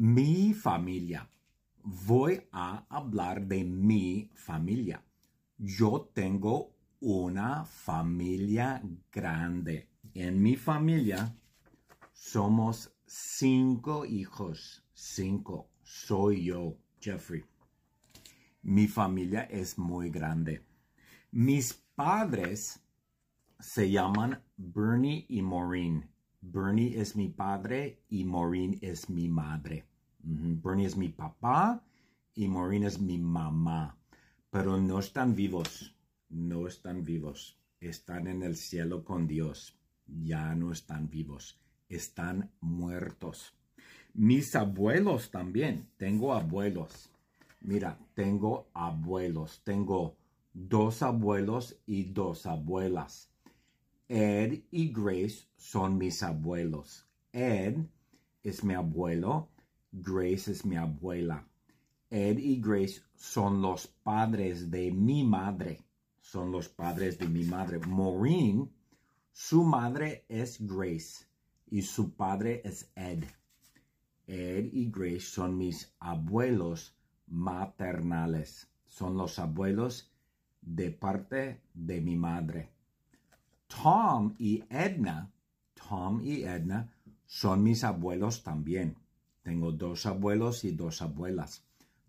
Mi familia. Voy a hablar de mi familia. Yo tengo una familia grande. En mi familia somos cinco hijos. Cinco. Soy yo, Jeffrey. Mi familia es muy grande. Mis padres se llaman Bernie y Maureen. Bernie es mi padre y Maureen es mi madre. Bernie es mi papá y Maureen es mi mamá. Pero no están vivos. No están vivos. Están en el cielo con Dios. Ya no están vivos. Están muertos. Mis abuelos también. Tengo abuelos. Mira, tengo abuelos. Tengo dos abuelos y dos abuelas. Ed y Grace son mis abuelos. Ed es mi abuelo. Grace es mi abuela. Ed y Grace son los padres de mi madre. Son los padres de mi madre. Maureen, su madre es Grace y su padre es Ed. Ed y Grace son mis abuelos maternales. Son los abuelos de parte de mi madre. Tom y Edna, Tom y Edna son mis abuelos también. Tengo dos abuelos y dos abuelas.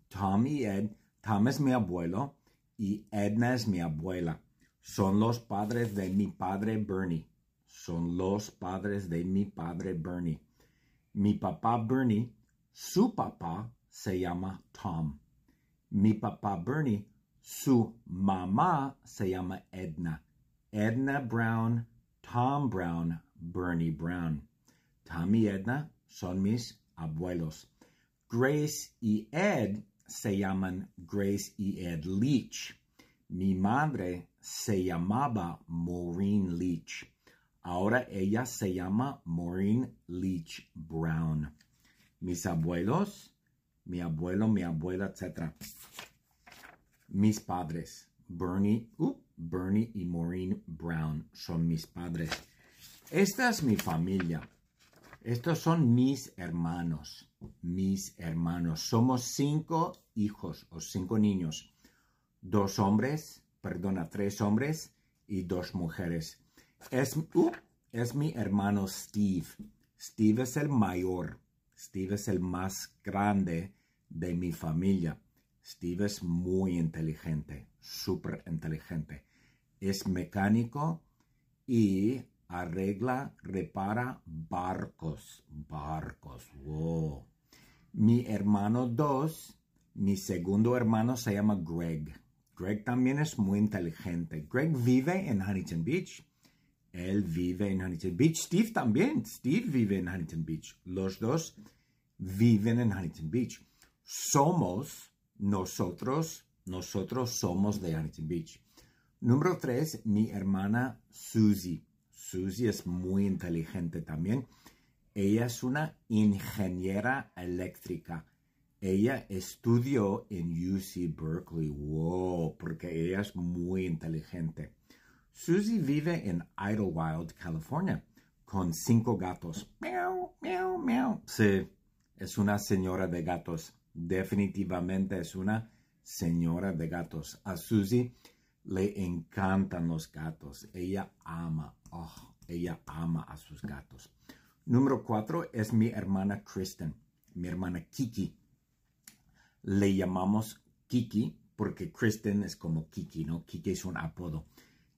Tom y Ed, Tom es mi abuelo y Edna es mi abuela. Son los padres de mi padre Bernie. Son los padres de mi padre Bernie. Mi papá Bernie, su papá se llama Tom. Mi papá Bernie, su mamá se llama Edna. Edna Brown, Tom Brown, Bernie Brown. Tom y Edna son mis abuelos. Grace y Ed se llaman Grace y Ed Leach. Mi madre se llamaba Maureen Leach. Ahora ella se llama Maureen Leach Brown. Mis abuelos, mi abuelo, mi abuela, etc. Mis padres, Bernie, uh, Bernie y Maureen Brown son mis padres. Esta es mi familia. Estos son mis hermanos. Mis hermanos. Somos cinco hijos o cinco niños. Dos hombres, perdona, tres hombres y dos mujeres. Es, uh, es mi hermano Steve. Steve es el mayor. Steve es el más grande de mi familia. Steve es muy inteligente, súper inteligente. Es mecánico y arregla, repara barcos. Barcos, wow. Mi hermano dos, mi segundo hermano se llama Greg. Greg también es muy inteligente. Greg vive en Huntington Beach. Él vive en Huntington Beach. Steve también. Steve vive en Huntington Beach. Los dos viven en Huntington Beach. Somos nosotros, nosotros somos de Huntington Beach. Número tres, mi hermana Susie. Susie es muy inteligente también. Ella es una ingeniera eléctrica. Ella estudió en UC Berkeley. Wow, porque ella es muy inteligente. Susie vive en Idlewild, California, con cinco gatos. Miau, miau, miau. Sí, es una señora de gatos definitivamente es una señora de gatos. A Susie le encantan los gatos. Ella ama, oh, ella ama a sus gatos. Número cuatro es mi hermana Kristen, mi hermana Kiki. Le llamamos Kiki porque Kristen es como Kiki, ¿no? Kiki es un apodo.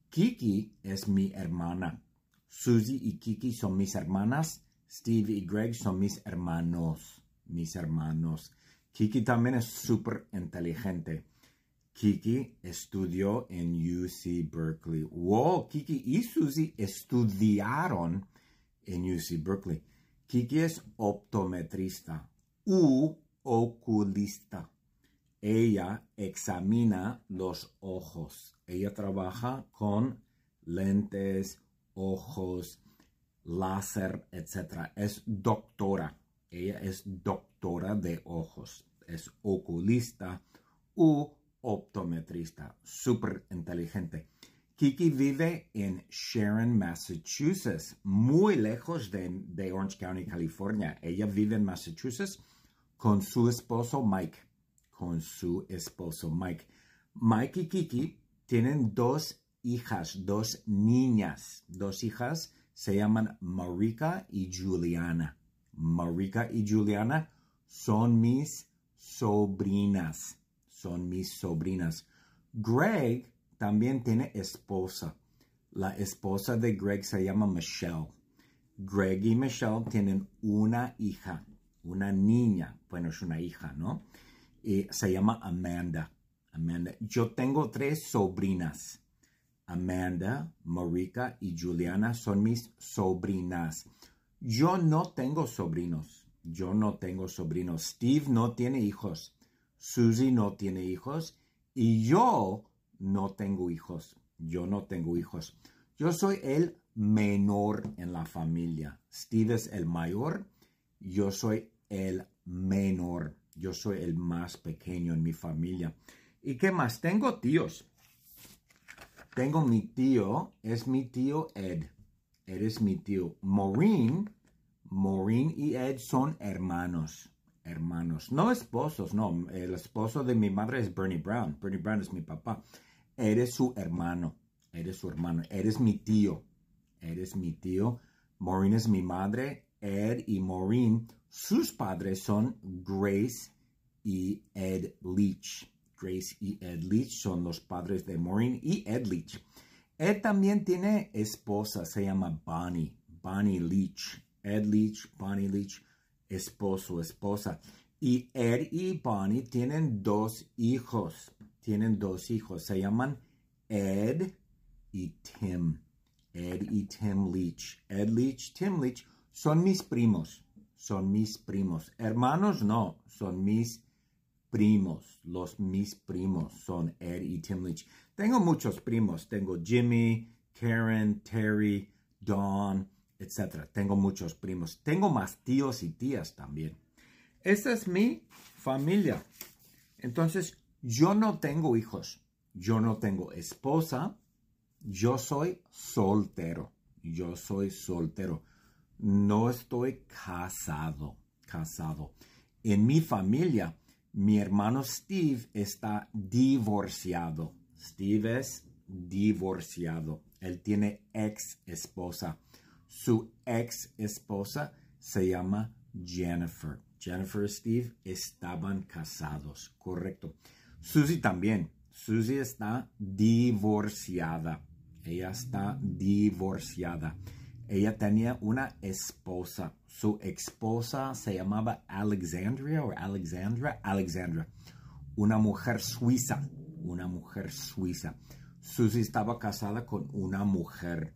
Kiki es mi hermana. Susie y Kiki son mis hermanas. Steve y Greg son mis hermanos. Mis hermanos. Kiki también es súper inteligente. Kiki estudió en UC Berkeley. Wow, Kiki y Susie estudiaron en UC Berkeley. Kiki es optometrista u oculista. Ella examina los ojos. Ella trabaja con lentes, ojos, láser, etc. Es doctora. Ella es doctora de ojos, es oculista u optometrista, súper inteligente. Kiki vive en Sharon, Massachusetts, muy lejos de, Orange County, California. Ella vive en Massachusetts con su esposo Mike. Con su esposo Mike. Mike y Kiki tienen dos hijas, dos niñas, dos hijas se llaman Marika y Juliana. Marika y Juliana son mis sobrinas, son mis sobrinas. Greg también tiene esposa. La esposa de Greg se llama Michelle. Greg y Michelle tienen una hija, una niña, bueno, es una hija, ¿no? Y se llama Amanda. Amanda. Yo tengo tres sobrinas. Amanda, Marika y Juliana son mis sobrinas. Yo no tengo sobrinos. Yo no tengo sobrinos. Steve no tiene hijos. Susie no tiene hijos. Y yo no tengo hijos. Yo no tengo hijos. Yo soy el menor en la familia. Steve es el mayor. Yo soy el menor. Yo soy el más pequeño en mi familia. ¿Y qué más? Tengo tíos. Tengo mi tío, es mi tío Ed. Ed es mi tío. Maureen, Maureen y Ed son hermanos. Hermanos. No esposos, no. El esposo de mi madre es Bernie Brown. Bernie Brown es mi papá. Ed es su hermano. Ed es su hermano. Ed es mi tío. Ed es mi tío. Maureen es mi madre. Ed y Maureen, sus padres son Grace y Ed Leach. Grace y Ed Leach son los padres de Maureen y Ed Leach. Ed también tiene esposa, se llama Bonnie, Bonnie Leach. Ed Leach, Bonnie Leach, esposo, esposa. Y Ed y Bonnie tienen dos hijos, tienen dos hijos, se llaman Ed y Tim. Ed y Tim Leach. Ed Leach, Tim Leach son mis primos, son mis primos. Hermanos no, son mis primos, los mis primos son Ed y Tim Leach. Tengo muchos primos, tengo Jimmy, Karen, Terry, Dawn, etc. Tengo muchos primos. Tengo más tíos y tías también. Esta es mi familia. Entonces, yo no tengo hijos. Yo no tengo esposa. Yo soy soltero. Yo soy soltero. No estoy casado. Casado. En mi familia, mi hermano Steve está divorciado. Steve es divorciado. Él tiene ex esposa. Su ex esposa se llama Jennifer. Jennifer y Steve estaban casados, correcto. Susie también. Susie está divorciada. Ella está divorciada. Ella tenía una esposa. Su esposa se llamaba Alexandria o Alexandra. Alexandra. Una mujer suiza. Una mujer suiza. Susie estaba casada con una mujer.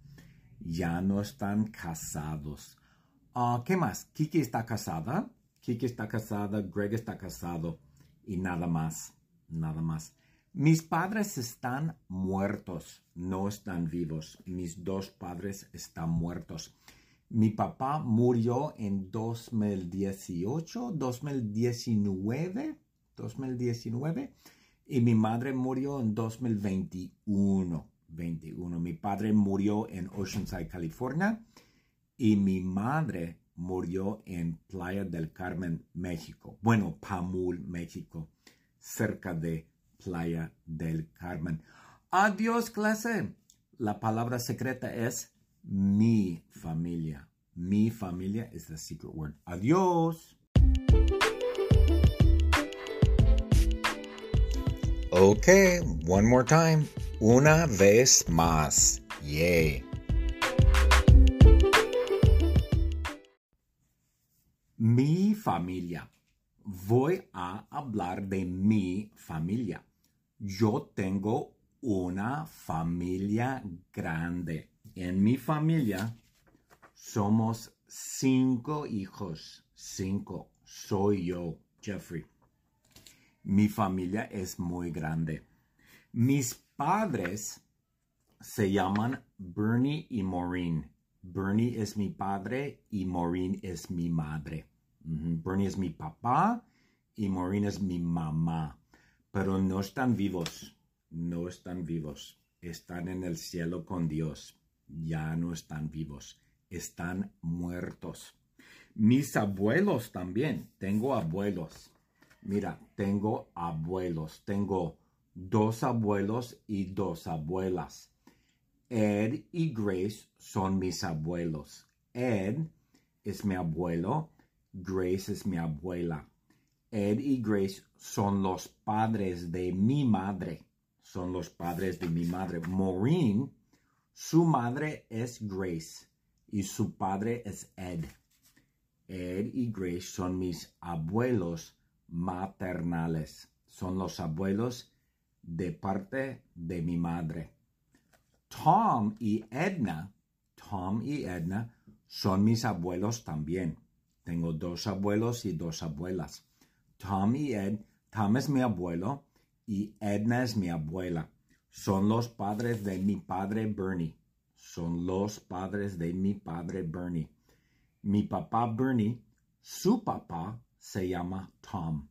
Ya no están casados. Ah, ¿Qué más? Kiki está casada. Kiki está casada. Greg está casado. Y nada más. Nada más. Mis padres están muertos, no están vivos. Mis dos padres están muertos. Mi papá murió en 2018, 2019, 2019 y mi madre murió en 2021. 21. Mi padre murió en Oceanside, California y mi madre murió en Playa del Carmen, México. Bueno, Pamul, México, cerca de Playa del Carmen. Adiós, clase. La palabra secreta es mi familia. Mi familia is the secret word. Adiós. Okay, one more time. Una vez más. Yay. Mi familia. Voy a hablar de mi familia. Yo tengo una familia grande. En mi familia somos cinco hijos. Cinco. Soy yo, Jeffrey. Mi familia es muy grande. Mis padres se llaman Bernie y Maureen. Bernie es mi padre y Maureen es mi madre. Bernie es mi papá y Maureen es mi mamá pero no están vivos, no están vivos, están en el cielo con Dios, ya no están vivos, están muertos. Mis abuelos también. Tengo abuelos. Mira, tengo abuelos. Tengo dos abuelos y dos abuelas. Ed y Grace son mis abuelos. Ed es mi abuelo. Grace es mi abuela. Ed y Grace son los padres de mi madre. Son los padres de mi madre. Maureen, su madre es Grace y su padre es Ed. Ed y Grace son mis abuelos maternales. Son los abuelos de parte de mi madre. Tom y Edna, Tom y Edna son mis abuelos también. Tengo dos abuelos y dos abuelas. Tom y Ed, Tom es mi abuelo y Edna es mi abuela. Son los padres de mi padre Bernie. Son los padres de mi padre Bernie. Mi papá Bernie, su papá se llama Tom.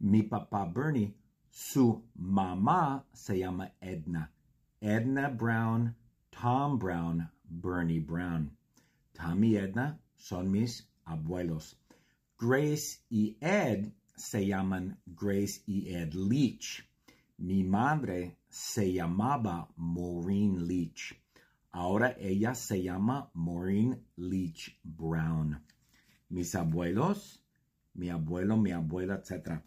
Mi papá Bernie, su mamá se llama Edna. Edna Brown, Tom Brown, Bernie Brown. Tom y Edna son mis abuelos. Grace y Ed se llaman Grace y Ed Leach. Mi madre se llamaba Maureen Leach. Ahora ella se llama Maureen Leach Brown. Mis abuelos, mi abuelo, mi abuela, etc.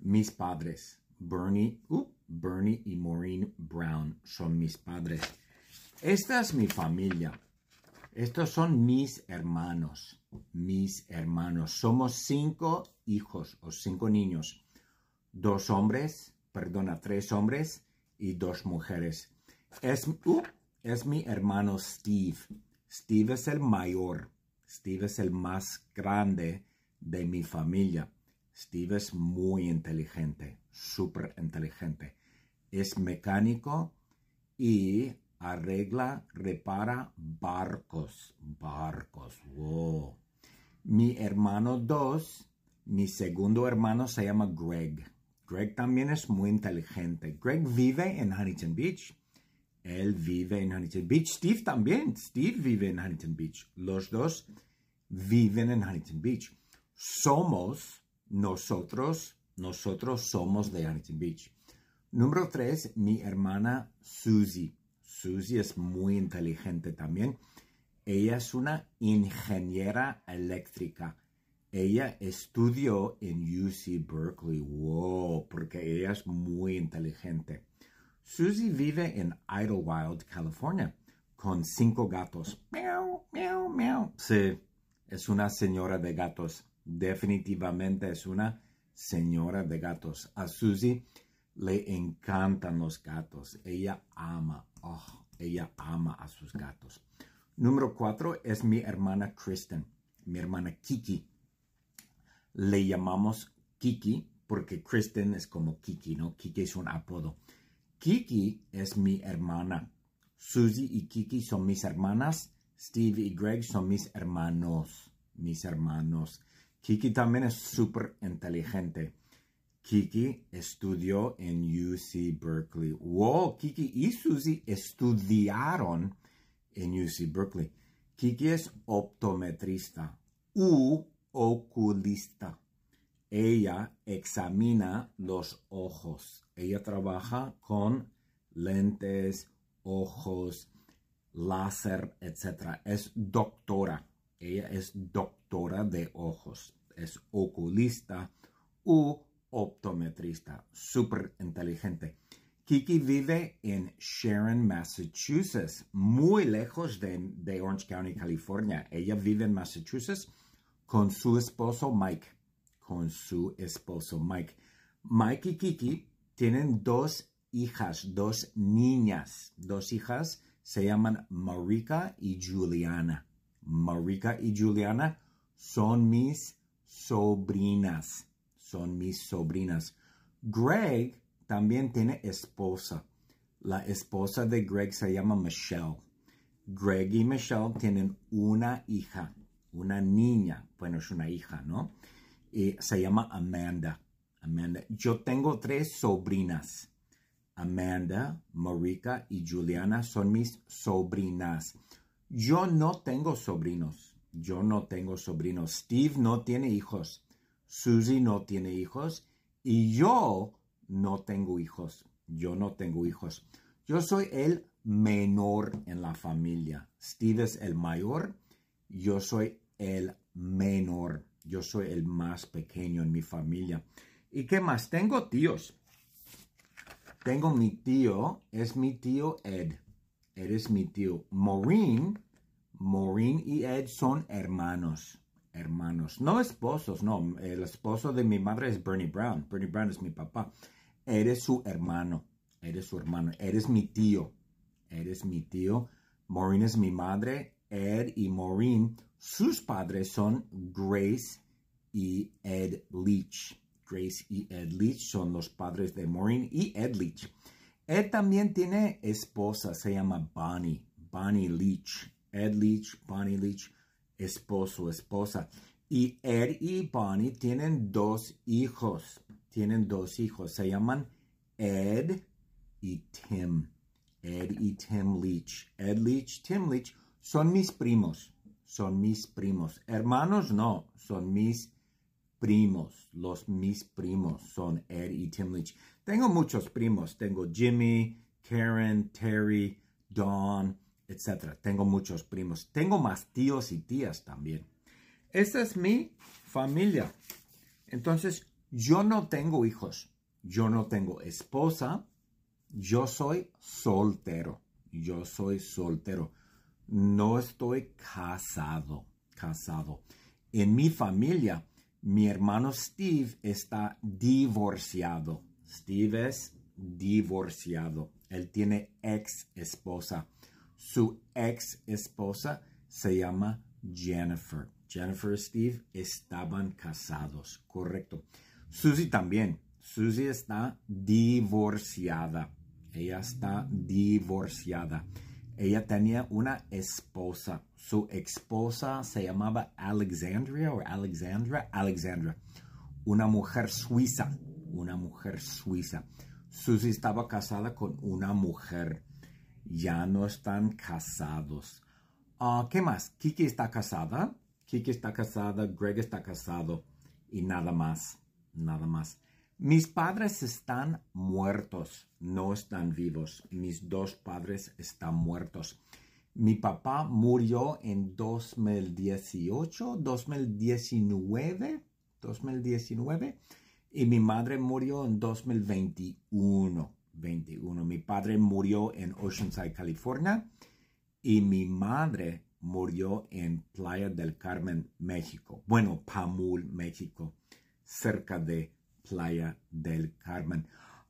Mis padres, Bernie, uh, Bernie y Maureen Brown son mis padres. Esta es mi familia. Estos son mis hermanos, mis hermanos. Somos cinco hijos o cinco niños. Dos hombres, perdona, tres hombres y dos mujeres. Es, uh, es mi hermano Steve. Steve es el mayor. Steve es el más grande de mi familia. Steve es muy inteligente, súper inteligente. Es mecánico y arregla, repara barcos, barcos, wow. Mi hermano dos, mi segundo hermano se llama Greg. Greg también es muy inteligente. Greg vive en Huntington Beach. Él vive en Huntington Beach. Steve también. Steve vive en Huntington Beach. Los dos viven en Huntington Beach. Somos nosotros, nosotros somos de Huntington Beach. Número tres, mi hermana Susie. Susie es muy inteligente también. Ella es una ingeniera eléctrica. Ella estudió en UC Berkeley. Wow, porque ella es muy inteligente. Susie vive en Idlewild, California, con cinco gatos. Meow, meow, meow. Sí, es una señora de gatos. Definitivamente es una señora de gatos. A Susie le encantan los gatos. Ella ama, oh, ella ama a sus gatos. Número cuatro es mi hermana Kristen, mi hermana Kiki. Le llamamos Kiki porque Kristen es como Kiki, ¿no? Kiki es un apodo. Kiki es mi hermana. Susie y Kiki son mis hermanas. Steve y Greg son mis hermanos. Mis hermanos. Kiki también es súper inteligente. Kiki estudió en UC Berkeley. Wow, Kiki y Susie estudiaron en UC Berkeley. Kiki es optometrista u oculista. Ella examina los ojos. Ella trabaja con lentes, ojos, láser, etc. Es doctora. Ella es doctora de ojos. Es oculista u optometrista, súper inteligente. Kiki vive en Sharon, Massachusetts, muy lejos de, Orange County, California. Ella vive en Massachusetts con su esposo Mike. Con su esposo Mike. Mike y Kiki tienen dos hijas, dos niñas. Dos hijas se llaman Marika y Juliana. Marika y Juliana son mis sobrinas son mis sobrinas. Greg también tiene esposa. La esposa de Greg se llama Michelle. Greg y Michelle tienen una hija, una niña. Bueno, es una hija, ¿no? Y se llama Amanda. Amanda. Yo tengo tres sobrinas. Amanda, Marika y Juliana son mis sobrinas. Yo no tengo sobrinos. Yo no tengo sobrinos. Steve no tiene hijos. Susie no tiene hijos. Y yo no tengo hijos. Yo no tengo hijos. Yo soy el menor en la familia. Steve es el mayor. Yo soy el menor. Yo soy el más pequeño en mi familia. ¿Y qué más? Tengo tíos. Tengo mi tío, es mi tío Ed. Ed es mi tío. Maureen, Maureen y Ed son hermanos. Hermanos. No esposos, no. El esposo de mi madre es Bernie Brown. Bernie Brown es mi papá. Eres su hermano. Eres su hermano. Eres mi tío. Eres mi tío. Maureen es mi madre. Ed y Maureen, sus padres son Grace y Ed Leach. Grace y Ed Leach son los padres de Maureen y Ed Leach. Ed también tiene esposa, se llama Bonnie, Bonnie Leach. Ed Leach, Bonnie Leach, esposo, esposa. Y Ed y Bonnie tienen dos hijos. Tienen dos hijos. Se llaman Ed y Tim. Ed y Tim Leach. Ed Leach, Tim Leach son mis primos. Son mis primos. Hermanos no, son mis primos. Los mis primos son Ed y Tim Leach. Tengo muchos primos. Tengo Jimmy, Karen, Terry, Dawn, etc. Tengo muchos primos. Tengo más tíos y tías también. Esta es mi familia. Entonces, yo no tengo hijos. Yo no tengo esposa. Yo soy soltero. Yo soy soltero. No estoy casado. Casado. En mi familia, mi hermano Steve está divorciado. Steve es divorciado. Él tiene ex esposa. Su ex esposa se llama Jennifer. Jennifer y Steve estaban casados, correcto. Susie también. Susie está divorciada. Ella está divorciada. Ella tenía una esposa. Su esposa se llamaba Alexandria o Alexandra. Alexandra. Una mujer suiza. Una mujer suiza. Susie estaba casada con una mujer. Ya no están casados. Ah, ¿Qué más? Kiki está casada. Kiki está casada. Greg está casado. Y nada más. Nada más. Mis padres están muertos, no están vivos. Mis dos padres están muertos. Mi papá murió en 2018, 2019, 2019 y mi madre murió en 2021, 21. Mi padre murió en Oceanside, California y mi madre murió en Playa del Carmen, México. Bueno, Pamul, México, cerca de Playa del Carmen.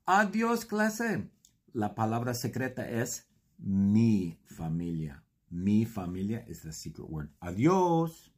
Adiós, clase. La palabra secreta es mi familia. Mi familia es the secret word. Adiós.